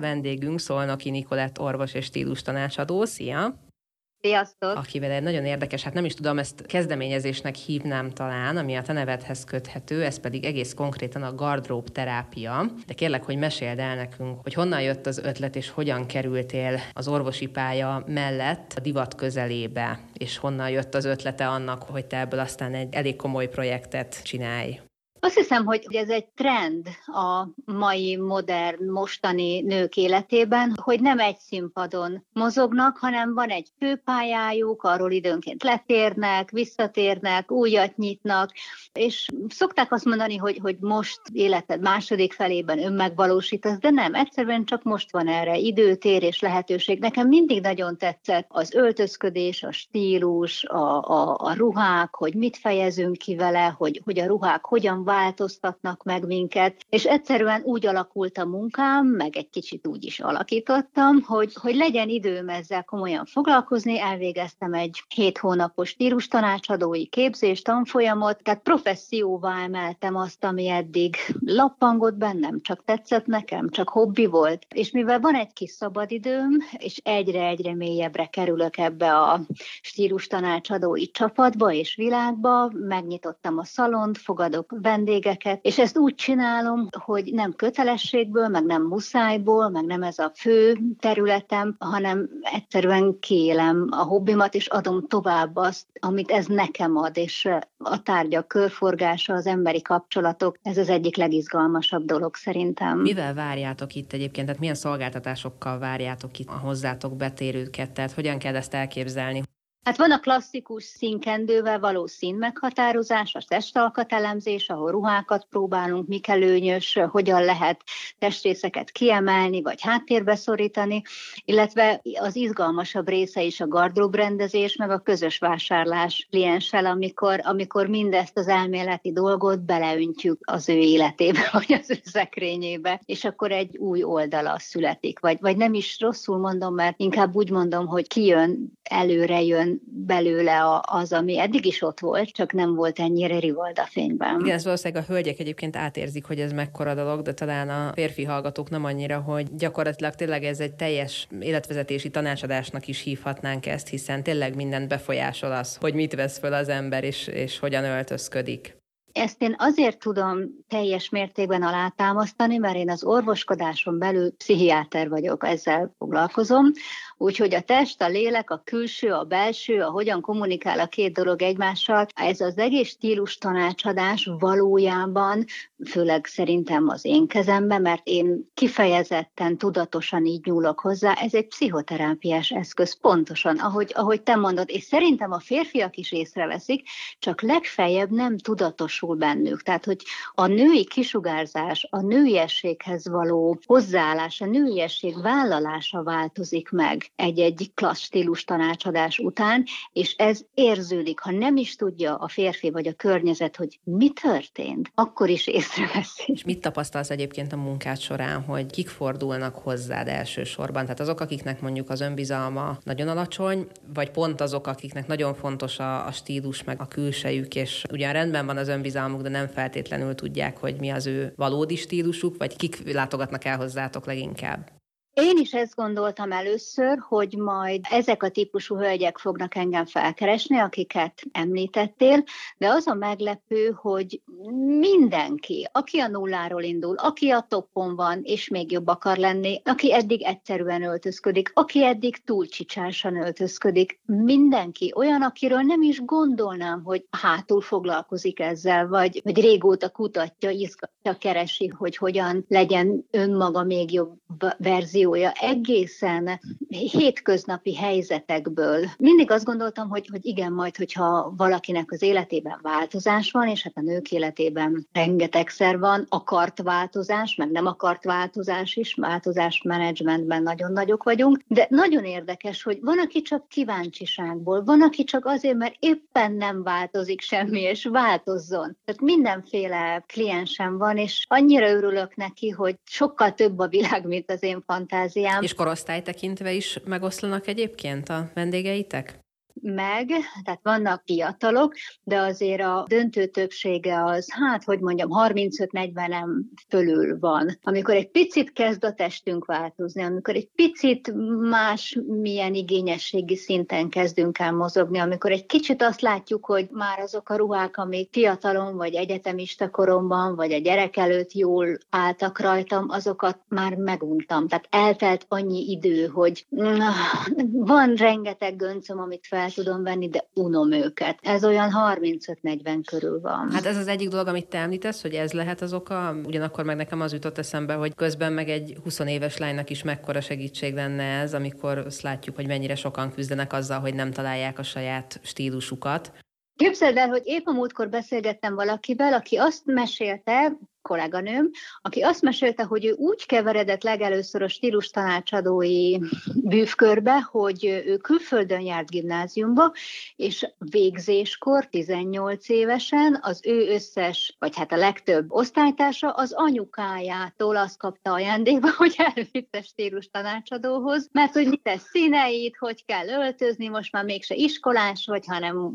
Vendégünk Szolnoki Nikolett orvos és stílus tanácsadó. Szia! Sziasztok! Akivel egy nagyon érdekes, hát nem is tudom, ezt kezdeményezésnek hívnám talán, ami a te nevedhez köthető, ez pedig egész konkrétan a gardrób terápia. De kérlek, hogy meséld el nekünk, hogy honnan jött az ötlet, és hogyan kerültél az orvosi pálya mellett a divat közelébe, és honnan jött az ötlete annak, hogy te ebből aztán egy elég komoly projektet csinálj. Azt hiszem, hogy ez egy trend a mai modern, mostani nők életében, hogy nem egy színpadon mozognak, hanem van egy főpályájuk, arról időnként letérnek, visszatérnek, újat nyitnak, és szokták azt mondani, hogy, hogy most életed második felében önmegvalósítasz, de nem, egyszerűen csak most van erre időtér és lehetőség. Nekem mindig nagyon tetszett az öltözködés, a stílus, a, a, a ruhák, hogy mit fejezünk ki vele, hogy, hogy a ruhák hogyan változtatnak meg minket, és egyszerűen úgy alakult a munkám, meg egy kicsit úgy is alakítottam, hogy, hogy legyen időm ezzel komolyan foglalkozni, elvégeztem egy hét hónapos stílus tanácsadói képzést, tanfolyamot, tehát professzióvá emeltem azt, ami eddig lappangott bennem, csak tetszett nekem, csak hobbi volt. És mivel van egy kis szabadidőm, és egyre-egyre mélyebbre kerülök ebbe a stílus tanácsadói csapatba és világba, megnyitottam a szalont, fogadok vendégeket, és ezt úgy csinálom, hogy nem kötelességből, meg nem muszájból, meg nem ez a fő területem, hanem egyszerűen kélem a hobbimat, és adom tovább azt, amit ez nekem ad, és a tárgyak körforgása, az emberi kapcsolatok, ez az egyik legizgalmasabb dolog szerintem. Mivel várjátok itt egyébként, tehát milyen szolgáltatásokkal várjátok itt a hozzátok betérőket, tehát hogyan kell ezt elképzelni? Hát van a klasszikus színkendővel való színmeghatározás, a testalkatelemzés, ahol ruhákat próbálunk, mik előnyös, hogyan lehet testrészeket kiemelni, vagy háttérbe szorítani, illetve az izgalmasabb része is a gardróbrendezés, meg a közös vásárlás klienssel, amikor, amikor mindezt az elméleti dolgot beleöntjük az ő életébe, vagy az ő szekrényébe, és akkor egy új oldala születik. Vagy, vagy nem is rosszul mondom, mert inkább úgy mondom, hogy kijön, előre jön belőle az, ami eddig is ott volt, csak nem volt ennyire rivalda fényben. Igen, ez valószínűleg a hölgyek egyébként átérzik, hogy ez mekkora dolog, de talán a férfi hallgatók nem annyira, hogy gyakorlatilag tényleg ez egy teljes életvezetési tanácsadásnak is hívhatnánk ezt, hiszen tényleg mindent befolyásol az, hogy mit vesz föl az ember, és, és hogyan öltözködik. Ezt én azért tudom teljes mértékben alátámasztani, mert én az orvoskodáson belül pszichiáter vagyok, ezzel foglalkozom. Úgyhogy a test, a lélek, a külső, a belső, a hogyan kommunikál a két dolog egymással, ez az egész stílus tanácsadás valójában, főleg szerintem az én kezemben, mert én kifejezetten, tudatosan így nyúlok hozzá, ez egy pszichoterápiás eszköz, pontosan, ahogy, ahogy te mondod, és szerintem a férfiak is észreveszik, csak legfeljebb nem tudatosul bennük. Tehát, hogy a női kisugárzás, a nőiességhez való hozzáállás, a nőiesség vállalása változik meg egy-egy klassz stílus tanácsadás után, és ez érződik. Ha nem is tudja a férfi vagy a környezet, hogy mi történt, akkor is észreveszi. És mit tapasztalsz egyébként a munkád során, hogy kik fordulnak hozzád elsősorban? Tehát azok, akiknek mondjuk az önbizalma nagyon alacsony, vagy pont azok, akiknek nagyon fontos a, a stílus, meg a külsejük, és ugyan rendben van az önbizalmuk, de nem feltétlenül tudják, hogy mi az ő valódi stílusuk, vagy kik látogatnak el hozzátok leginkább? Én is ezt gondoltam először, hogy majd ezek a típusú hölgyek fognak engem felkeresni, akiket említettél, de az a meglepő, hogy mindenki, aki a nulláról indul, aki a toppon van, és még jobb akar lenni, aki eddig egyszerűen öltözködik, aki eddig túl csicsásan öltözködik, mindenki olyan, akiről nem is gondolnám, hogy hátul foglalkozik ezzel, vagy, vagy régóta kutatja, izgatja, keresi, hogy hogyan legyen önmaga még jobb verzió verziója egészen hétköznapi helyzetekből. Mindig azt gondoltam, hogy, hogy igen, majd, hogyha valakinek az életében változás van, és hát a nők életében rengetegszer van, akart változás, meg nem akart változás is, változás menedzsmentben nagyon nagyok vagyunk, de nagyon érdekes, hogy van, aki csak kíváncsiságból, van, aki csak azért, mert éppen nem változik semmi, és változzon. Tehát mindenféle kliensem van, és annyira örülök neki, hogy sokkal több a világ, mint az én fantáziám fantáziám. És korosztály tekintve is megoszlanak egyébként a vendégeitek? Meg, tehát vannak fiatalok, de azért a döntő többsége az, hát, hogy mondjam, 35-40 fölül van. Amikor egy picit kezd a testünk változni, amikor egy picit más milyen igényességi szinten kezdünk el mozogni, amikor egy kicsit azt látjuk, hogy már azok a ruhák, amik fiatalon, vagy egyetemista koromban, vagy a gyerek előtt jól álltak rajtam, azokat már meguntam. Tehát eltelt annyi idő, hogy van rengeteg göncöm, amit fel tudom venni, de unom őket. Ez olyan 35-40 körül van. Hát ez az egyik dolog, amit te említesz, hogy ez lehet az oka, ugyanakkor meg nekem az jutott eszembe, hogy közben meg egy 20 éves lánynak is mekkora segítség lenne ez, amikor azt látjuk, hogy mennyire sokan küzdenek azzal, hogy nem találják a saját stílusukat. Képzeld el, hogy épp a múltkor beszélgettem valakivel, aki azt mesélte, kolléganőm, aki azt mesélte, hogy ő úgy keveredett legelőször a stílus tanácsadói bűvkörbe, hogy ő külföldön járt gimnáziumba, és végzéskor, 18 évesen az ő összes, vagy hát a legtöbb osztálytársa az anyukájától azt kapta ajándékba, hogy elvitte stílus tanácsadóhoz, mert hogy mit tesz színeit, hogy kell öltözni, most már mégse iskolás vagy, hanem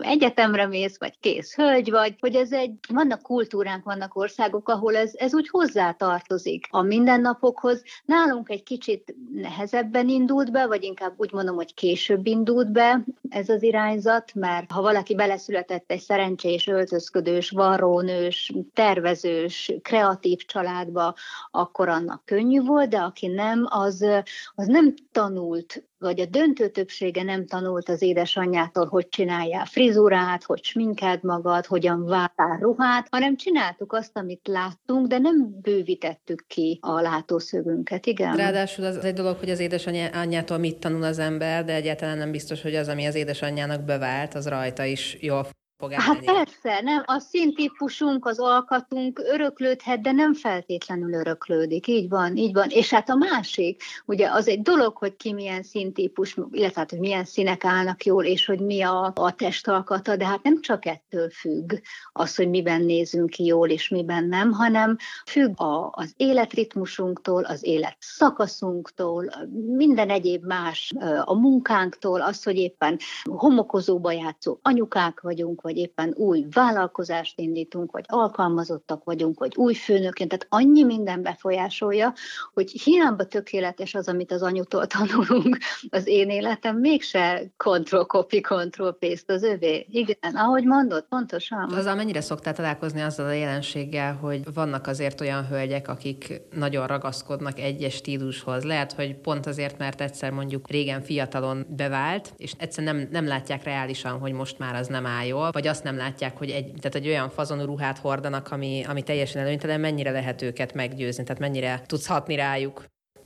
egyetemre mész, vagy kész hölgy vagy, hogy ez egy, vannak kultúránk, vannak országok, országok, ahol ez, ez úgy hozzátartozik a mindennapokhoz. Nálunk egy kicsit nehezebben indult be, vagy inkább úgy mondom, hogy később indult be ez az irányzat, mert ha valaki beleszületett egy szerencsés, öltözködős, varrónős, tervezős, kreatív családba, akkor annak könnyű volt, de aki nem, az, az nem tanult vagy a döntő többsége nem tanult az édesanyjától, hogy csináljál frizurát, hogy sminkeld magad, hogyan váltál ruhát, hanem csináltuk azt, amit láttunk, de nem bővítettük ki a látószögünket, igen. Ráadásul az egy dolog, hogy az édesanyjától mit tanul az ember, de egyáltalán nem biztos, hogy az, ami az édesanyjának bevált, az rajta is jól fog Hát persze, nem, a színtípusunk, az alkatunk öröklődhet, de nem feltétlenül öröklődik. Így van, így van. És hát a másik, ugye az egy dolog, hogy ki milyen színtípus, illetve hát, hogy milyen színek állnak jól, és hogy mi a, a testalkata, de hát nem csak ettől függ az, hogy miben nézünk ki jól, és miben nem, hanem függ a, az életritmusunktól, az élet szakaszunktól, minden egyéb más, a munkánktól, az, hogy éppen homokozóba játszó anyukák vagyunk, vagy éppen új vállalkozást indítunk, vagy alkalmazottak vagyunk, vagy új főnökként, tehát annyi minden befolyásolja, hogy hiába tökéletes az, amit az anyutól tanulunk, az én életem mégse control copy, control paste az övé. Igen, ahogy mondod, pontosan. Azzal mennyire szoktál találkozni azzal a jelenséggel, hogy vannak azért olyan hölgyek, akik nagyon ragaszkodnak egyes stílushoz. Lehet, hogy pont azért, mert egyszer mondjuk régen fiatalon bevált, és egyszer nem, nem látják reálisan, hogy most már az nem áll jól, vagy azt nem látják, hogy egy, tehát egy olyan fazonú ruhát hordanak, ami, ami teljesen előnytelen, mennyire lehet őket meggyőzni, tehát mennyire tudsz hatni rájuk?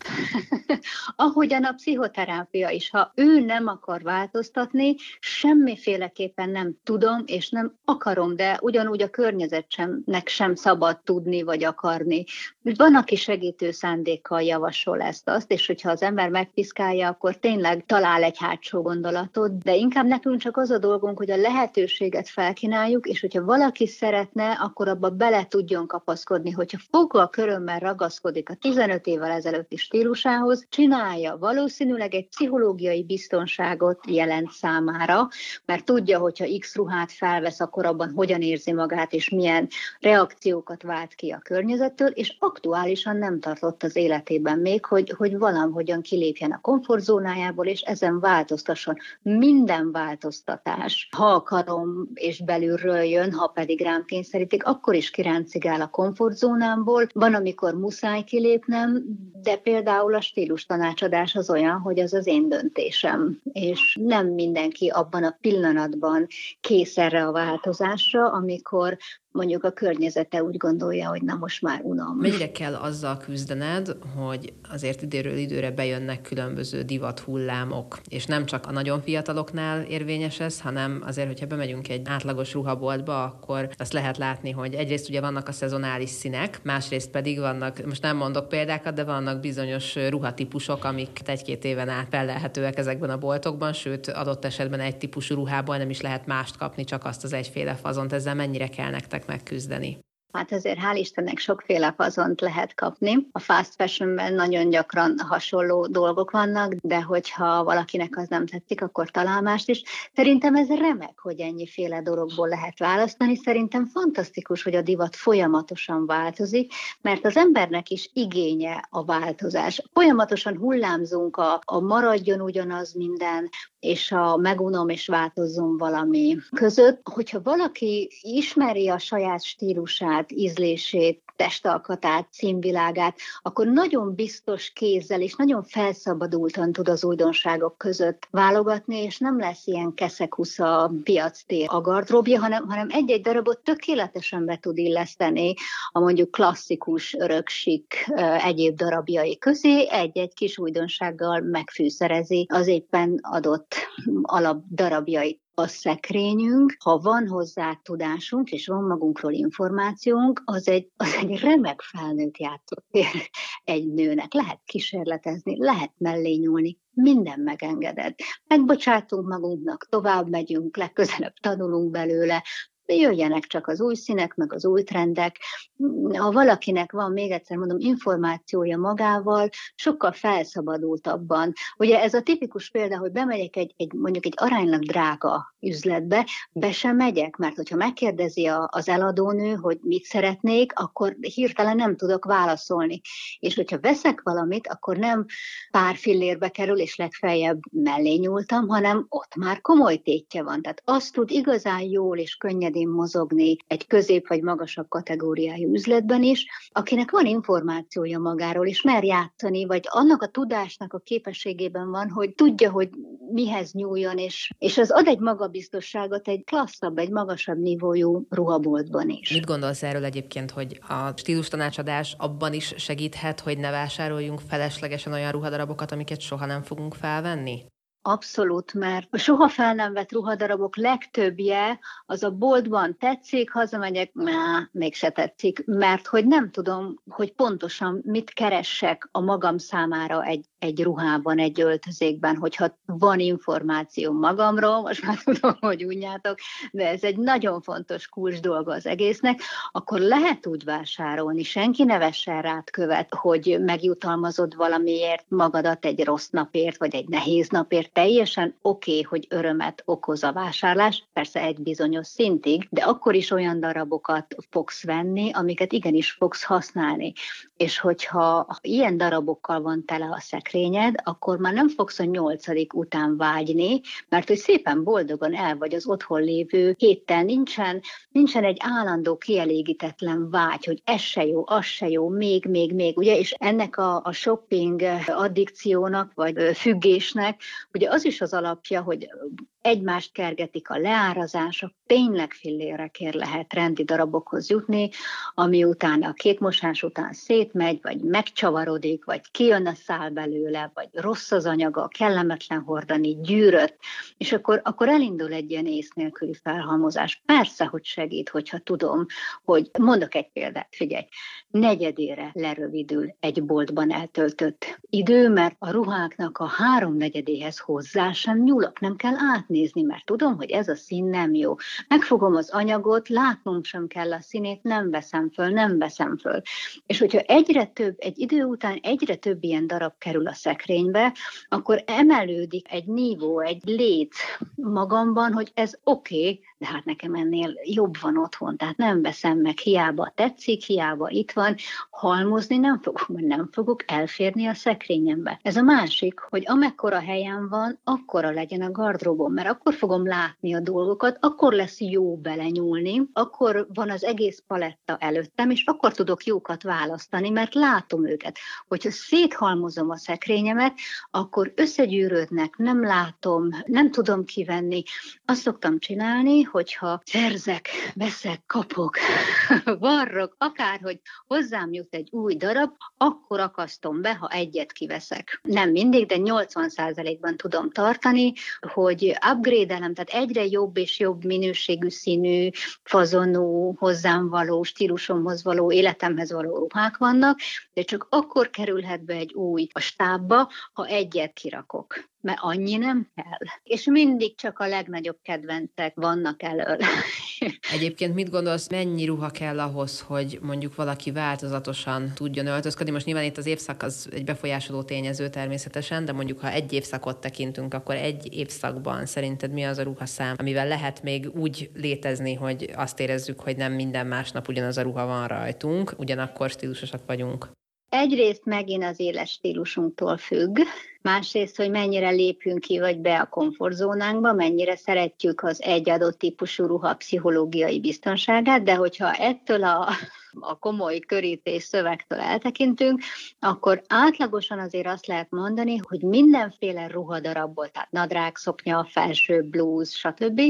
Ahogyan a pszichoterápia is, ha ő nem akar változtatni, semmiféleképpen nem tudom, és nem akarom, de ugyanúgy a környezetnek sem szabad tudni vagy akarni. Van, aki segítő szándékkal javasol ezt, azt, és hogyha az ember megpiszkálja, akkor tényleg talál egy hátsó gondolatot, de inkább nekünk csak az a dolgunk, hogy a lehetőséget felkínáljuk, és hogyha valaki szeretne, akkor abba bele tudjon kapaszkodni, hogyha fogva a körömmel ragaszkodik a 15 évvel ezelőtti stílusához, csinálja, valószínűleg egy pszichológiai biztonságot jelent számára, mert tudja, hogyha X ruhát felvesz, akkor abban hogyan érzi magát, és milyen reakciókat vált ki a környezettől, és aktuálisan nem tartott az életében még, hogy, hogy valahogyan kilépjen a komfortzónájából, és ezen változtasson. Minden változtatás, ha akarom és belülről jön, ha pedig rám kényszerítik, akkor is kiráncigál a komfortzónámból. Van, amikor muszáj kilépnem, de például a stílus tanácsadás az olyan, hogy az az én döntésem, és nem mindenki abban a pillanatban kész erre a változásra, amikor mondjuk a környezete úgy gondolja, hogy na most már unom. Mennyire kell azzal küzdened, hogy azért időről időre bejönnek különböző divat hullámok, és nem csak a nagyon fiataloknál érvényes ez, hanem azért, hogyha bemegyünk egy átlagos ruhaboltba, akkor azt lehet látni, hogy egyrészt ugye vannak a szezonális színek, másrészt pedig vannak, most nem mondok példákat, de vannak bizonyos ruhatípusok, amik egy-két éven át felelhetőek ezekben a boltokban, sőt adott esetben egy típusú ruhából nem is lehet mást kapni, csak azt az egyféle fazont. Ezzel mennyire kell nektek megküzdeni? Hát azért hál' Istennek sokféle fazont lehet kapni. A fast fashionben nagyon gyakran hasonló dolgok vannak, de hogyha valakinek az nem tetszik, akkor talál mást is. Szerintem ez remek, hogy ennyiféle dologból lehet választani. Szerintem fantasztikus, hogy a divat folyamatosan változik, mert az embernek is igénye a változás. Folyamatosan hullámzunk a, a maradjon ugyanaz minden, és a megunom és változzon valami között. Hogyha valaki ismeri a saját stílusát, ízlését, testalkatát, színvilágát, akkor nagyon biztos kézzel és nagyon felszabadultan tud az újdonságok között válogatni, és nem lesz ilyen keszekusza piactér a gardróbja, hanem, hanem egy-egy darabot tökéletesen be tud illeszteni a mondjuk klasszikus, öröksik egyéb darabjai közé, egy-egy kis újdonsággal megfűszerezi az éppen adott alapdarabjait a szekrényünk, ha van hozzá tudásunk, és van magunkról információnk, az egy, az egy remek felnőtt játszótér egy nőnek. Lehet kísérletezni, lehet mellé nyúlni, minden megengedett. Megbocsátunk magunknak, tovább megyünk, legközelebb tanulunk belőle, jöjjenek csak az új színek, meg az új trendek. Ha valakinek van, még egyszer mondom, információja magával, sokkal felszabadultabban. Ugye ez a tipikus példa, hogy bemegyek egy, egy mondjuk egy aránylag drága üzletbe, be sem megyek, mert hogyha megkérdezi a, az eladónő, hogy mit szeretnék, akkor hirtelen nem tudok válaszolni. És hogyha veszek valamit, akkor nem pár fillérbe kerül, és legfeljebb mellé nyúltam, hanem ott már komoly tétje van. Tehát azt tud igazán jól és könnyed könnyedén mozogni egy közép vagy magasabb kategóriájú üzletben is, akinek van információja magáról, és mer játszani, vagy annak a tudásnak a képességében van, hogy tudja, hogy mihez nyúljon, és, és az ad egy magabiztosságot egy klasszabb, egy magasabb nívójú ruhaboltban is. Mit gondolsz erről egyébként, hogy a stílus tanácsadás abban is segíthet, hogy ne vásároljunk feleslegesen olyan ruhadarabokat, amiket soha nem fogunk felvenni? Abszolút, mert a soha fel nem vett ruhadarabok legtöbbje az a boltban tetszik, hazamegyek, má, mégse tetszik, mert hogy nem tudom, hogy pontosan mit keressek a magam számára egy, egy ruhában, egy öltözékben, hogyha van információ magamról, most már tudom, hogy unjátok, de ez egy nagyon fontos kulcs dolga az egésznek, akkor lehet úgy vásárolni, senki ne vessen rád követ, hogy megjutalmazod valamiért magadat egy rossz napért, vagy egy nehéz napért, teljesen oké, okay, hogy örömet okoz a vásárlás, persze egy bizonyos szintig, de akkor is olyan darabokat fogsz venni, amiket igenis fogsz használni. És hogyha ilyen darabokkal van tele a szekrényed, akkor már nem fogsz a nyolcadik után vágyni, mert hogy szépen boldogan el vagy az otthon lévő héttel nincsen, nincsen egy állandó kielégítetlen vágy, hogy ez se jó, az se jó, még, még, még, ugye, és ennek a, a shopping addikciónak, vagy függésnek, ugye az is az alapja, hogy egymást kergetik a leárazások, tényleg fillérekért lehet rendi darabokhoz jutni, ami utána a két mosás után szétmegy, vagy megcsavarodik, vagy kijön a szál belőle, vagy rossz az anyaga, kellemetlen hordani, gyűrött, és akkor, akkor elindul egy ilyen ész nélküli felhalmozás. Persze, hogy segít, hogyha tudom, hogy mondok egy példát, figyelj, negyedére lerövidül egy boltban eltöltött idő, mert a ruháknak a háromnegyedéhez hozzá sem nyúlok, nem kell átnézni, mert tudom, hogy ez a szín nem jó. Megfogom az anyagot, látnom sem kell a színét, nem veszem föl, nem veszem föl. És hogyha egyre több, egy idő után egyre több ilyen darab kerül a szekrénybe, akkor emelődik egy nívó, egy lét magamban, hogy ez oké, okay, de hát nekem ennél jobb van otthon, tehát nem veszem meg, hiába tetszik, hiába itt van, halmozni nem fogok, mert nem fogok elférni a szekrényembe. Ez a másik, hogy amekkora helyen van, akkora legyen a gardróbom, mert akkor fogom látni a dolgokat, akkor lesz jó belenyúlni, akkor van az egész paletta előttem, és akkor tudok jókat választani, mert látom őket. Hogyha széthalmozom a szekrényemet, akkor összegyűrődnek, nem látom, nem tudom kivenni. Azt szoktam csinálni, hogyha szerzek, veszek, kapok, varrok, akárhogy hozzám jut egy új darab, akkor akasztom be, ha egyet kiveszek. Nem mindig, de 80%-ban tudom tartani, hogy upgrade-elem, tehát egyre jobb és jobb minőségű színű, fazonú, hozzám való, stílusomhoz való, életemhez való ruhák vannak, de csak akkor kerülhet be egy új a stábba, ha egyet kirakok mert annyi nem kell. És mindig csak a legnagyobb kedvencek vannak elől. Egyébként mit gondolsz, mennyi ruha kell ahhoz, hogy mondjuk valaki változatosan tudjon öltözködni? Most nyilván itt az évszak az egy befolyásoló tényező természetesen, de mondjuk ha egy évszakot tekintünk, akkor egy évszakban szerinted mi az a ruhaszám, amivel lehet még úgy létezni, hogy azt érezzük, hogy nem minden másnap ugyanaz a ruha van rajtunk, ugyanakkor stílusosak vagyunk? Egyrészt megint az éles stílusunktól függ, másrészt, hogy mennyire lépünk ki vagy be a komfortzónánkba, mennyire szeretjük az egy adott típusú ruha pszichológiai biztonságát, de hogyha ettől a a komoly körítés szövegtől eltekintünk, akkor átlagosan azért azt lehet mondani, hogy mindenféle ruhadarabból, tehát nadrág, szoknya, felső, blúz, stb.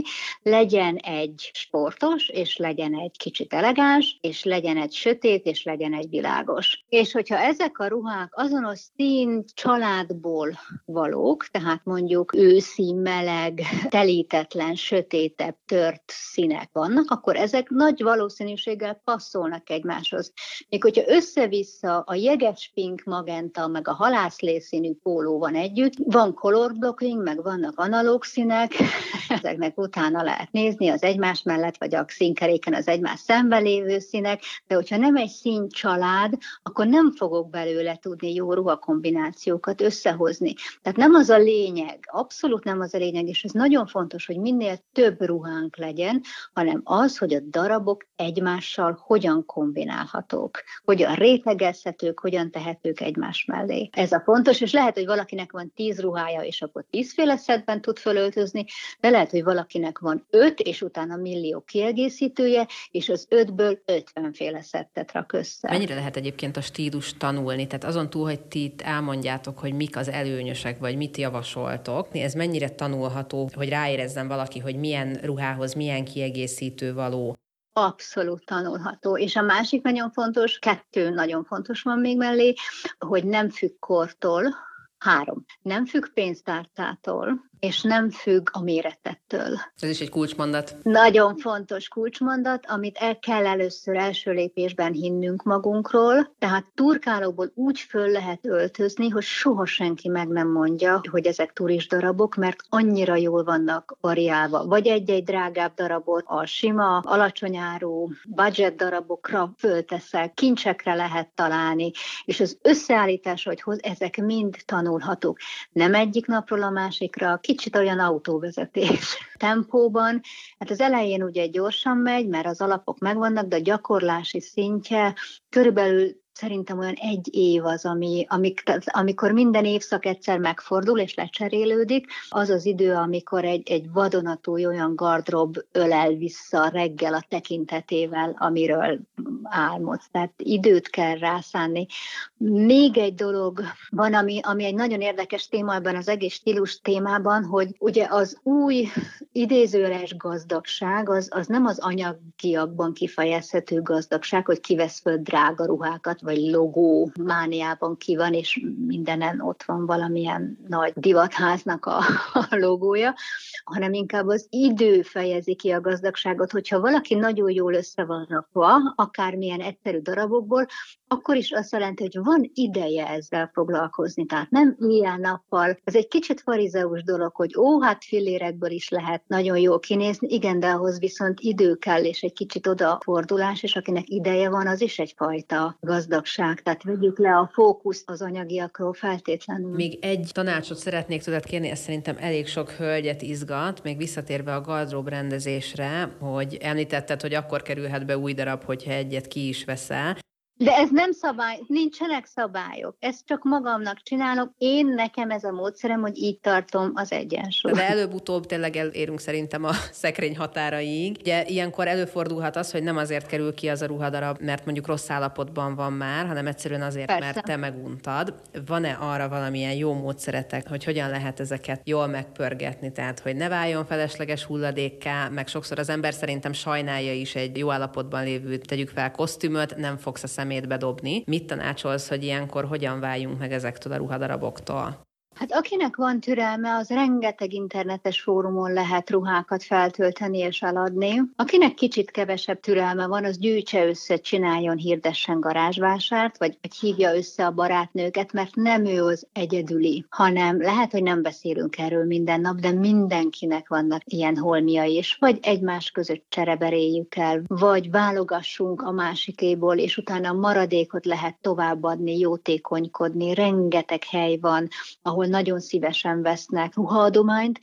legyen egy sportos, és legyen egy kicsit elegáns, és legyen egy sötét, és legyen egy világos. És hogyha ezek a ruhák azonos szín családból valók, tehát mondjuk őszi, meleg, telítetlen, sötétebb, tört színek vannak, akkor ezek nagy valószínűséggel passzolnak egymáshoz. Még hogyha össze-vissza a jeges pink magenta, meg a halászlészínű póló van együtt, van color blocking, meg vannak analóg színek, ezeknek utána lehet nézni az egymás mellett, vagy a színkeréken az egymás szemben lévő színek, de hogyha nem egy szín család, akkor nem fogok belőle tudni jó ruhakombinációkat összehozni. Tehát nem az a lényeg, abszolút nem az a lényeg, és ez nagyon fontos, hogy minél több ruhánk legyen, hanem az, hogy a darabok egymással hogyan kombinálják kombinálhatók, hogyan rétegezhetők, hogyan tehetők egymás mellé. Ez a fontos, és lehet, hogy valakinek van tíz ruhája, és akkor tízféle szedben tud fölöltözni, de lehet, hogy valakinek van öt, és utána millió kiegészítője, és az ötből ötvenféle szettet rak össze. Mennyire lehet egyébként a stílus tanulni? Tehát azon túl, hogy ti itt elmondjátok, hogy mik az előnyösek, vagy mit javasoltok, ez mennyire tanulható, hogy ráérezzen valaki, hogy milyen ruhához milyen kiegészítő való? Abszolút tanulható. És a másik nagyon fontos, kettő nagyon fontos van még mellé, hogy nem függ kortól, három, nem függ pénztárcától, és nem függ a méretettől. Ez is egy kulcsmondat. Nagyon fontos kulcsmondat, amit el kell először első lépésben hinnünk magunkról, tehát turkálóból úgy föl lehet öltözni, hogy soha senki meg nem mondja, hogy ezek turist darabok, mert annyira jól vannak variálva. Vagy egy-egy drágább darabot a sima, alacsonyáró budget darabokra fölteszek, kincsekre lehet találni, és az összeállítás, hogy hoz, ezek mind tanulhatók. Nem egyik napról a másikra, ki kicsit olyan autóvezetés tempóban. Hát az elején ugye gyorsan megy, mert az alapok megvannak, de a gyakorlási szintje körülbelül szerintem olyan egy év az, ami, amik, amikor minden évszak egyszer megfordul és lecserélődik, az az idő, amikor egy, egy vadonatúj olyan gardrob ölel vissza reggel a tekintetével, amiről álmodsz. Tehát időt kell rászánni. Még egy dolog van, ami, ami egy nagyon érdekes téma ebben az egész stílus témában, hogy ugye az új idézőres gazdagság az, az nem az anyagiakban kifejezhető gazdagság, hogy kivesz föl drága ruhákat, vagy logó mániában ki van, és mindenen ott van valamilyen nagy divatháznak a, a logója, hanem inkább az idő fejezi ki a gazdagságot, hogyha valaki nagyon jól össze van rakva, akármilyen egyszerű darabokból, akkor is azt jelenti, hogy van ideje ezzel foglalkozni. Tehát nem ilyen nappal. Ez egy kicsit farizeus dolog, hogy ó, hát fillérekből is lehet nagyon jól kinézni, igen, de ahhoz viszont idő kell, és egy kicsit odafordulás, és akinek ideje van, az is egyfajta gazdagság. Tehát vegyük le a fókuszt az anyagiakról feltétlenül. Még egy tanácsot szeretnék tőled kérni, ez szerintem elég sok hölgyet izgat, még visszatérve a gardrób rendezésre, hogy említetted, hogy akkor kerülhet be új darab, hogyha egyet ki is veszel. De ez nem szabály, nincsenek szabályok. Ezt csak magamnak csinálok. Én nekem ez a módszerem, hogy így tartom az egyensúlyt. De előbb-utóbb tényleg elérünk szerintem a szekrény határaig. Ugye ilyenkor előfordulhat az, hogy nem azért kerül ki az a ruhadarab, mert mondjuk rossz állapotban van már, hanem egyszerűen azért, Persze. mert te meguntad. Van-e arra valamilyen jó módszeretek, hogy hogyan lehet ezeket jól megpörgetni? Tehát, hogy ne váljon felesleges hulladékká, meg sokszor az ember szerintem sajnálja is egy jó állapotban lévő, tegyük fel, kosztümöt, nem fogsz a szemétbe dobni. Mit tanácsolsz, hogy ilyenkor hogyan váljunk meg ezektől a ruhadaraboktól? Hát akinek van türelme, az rengeteg internetes fórumon lehet ruhákat feltölteni és eladni. Akinek kicsit kevesebb türelme van, az gyűjtse össze, csináljon, hirdessen garázsvásárt, vagy, vagy hívja össze a barátnőket, mert nem ő az egyedüli, hanem lehet, hogy nem beszélünk erről minden nap, de mindenkinek vannak ilyen holmiai, és vagy egymás között csereberéljük el, vagy válogassunk a másikéból, és utána a maradékot lehet továbbadni, jótékonykodni. Rengeteg hely van, ahol ahol nagyon szívesen vesznek ruhaadományt,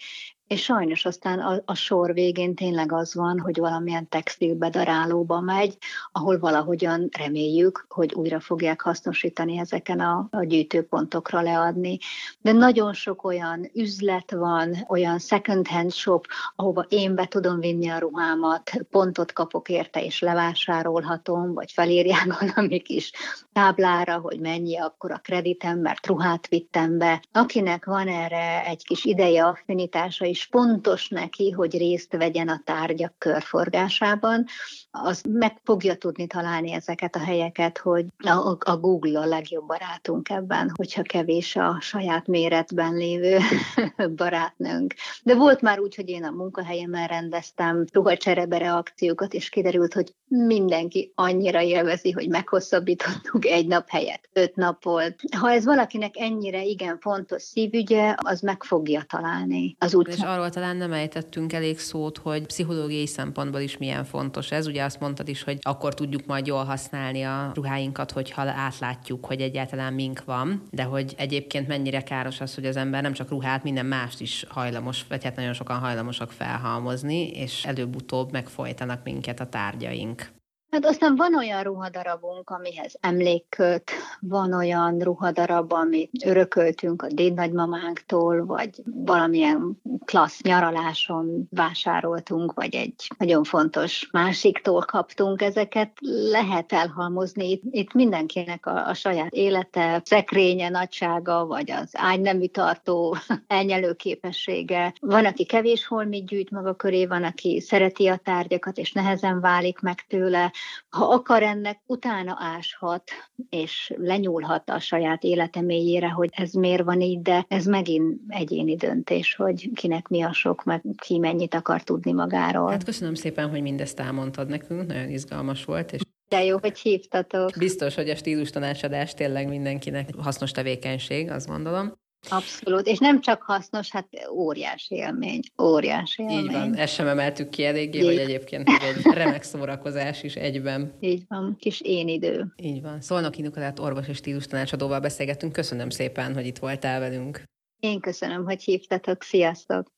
és sajnos aztán a, a sor végén tényleg az van, hogy valamilyen textilbedarálóba megy, ahol valahogyan reméljük, hogy újra fogják hasznosítani ezeken a, a gyűjtőpontokra leadni. De nagyon sok olyan üzlet van, olyan second hand shop, ahova én be tudom vinni a ruhámat, pontot kapok érte és levásárolhatom, vagy felírják valami kis táblára, hogy mennyi akkor a kreditem, mert ruhát vittem be. Akinek van erre egy kis ideje affinitása is, és fontos neki, hogy részt vegyen a tárgyak körforgásában, az meg fogja tudni találni ezeket a helyeket, hogy a, a Google a legjobb barátunk ebben, hogyha kevés a saját méretben lévő barátnőnk. De volt már úgy, hogy én a munkahelyemen rendeztem ruhacserebere akciókat, és kiderült, hogy mindenki annyira élvezi, hogy meghosszabbítottuk egy nap helyett. Öt nap volt. Ha ez valakinek ennyire igen fontos szívügye, az meg fogja találni az út. Arról talán nem ejtettünk elég szót, hogy pszichológiai szempontból is milyen fontos ez. Ugye azt mondtad is, hogy akkor tudjuk majd jól használni a ruháinkat, hogyha átlátjuk, hogy egyáltalán mink van, de hogy egyébként mennyire káros az, hogy az ember nem csak ruhát, minden mást is hajlamos, vagy hát nagyon sokan hajlamosak felhalmozni, és előbb-utóbb megfojtanak minket a tárgyaink. Hát aztán van olyan ruhadarabunk, amihez emlékköt, van olyan ruhadarab, amit örököltünk a dédnagymamánktól, vagy valamilyen klassz nyaraláson vásároltunk, vagy egy nagyon fontos másiktól kaptunk. Ezeket lehet elhalmozni. Itt, itt mindenkinek a, a saját élete, szekrénye, nagysága, vagy az ágynemű tartó elnyelő képessége. Van, aki kevés holmit gyűjt maga köré, van, aki szereti a tárgyakat, és nehezen válik meg tőle ha akar ennek, utána áshat, és lenyúlhat a saját élete mélyére, hogy ez miért van így, de ez megint egyéni döntés, hogy kinek mi a sok, meg ki mennyit akar tudni magáról. Hát köszönöm szépen, hogy mindezt elmondtad nekünk, nagyon izgalmas volt, és de jó, hogy hívtatok. Biztos, hogy a stílus tanácsadás tényleg mindenkinek hasznos tevékenység, azt gondolom. Abszolút, és nem csak hasznos, hát óriási élmény, óriási élmény. Így van, ezt sem emeltük ki eléggé, Így. hogy egyébként egy remek szórakozás is egyben. Így van, kis én idő. Így van. Szolnoki Nikolát orvos és stílus tanácsadóval beszélgettünk. Köszönöm szépen, hogy itt voltál velünk. Én köszönöm, hogy hívtatok. Sziasztok!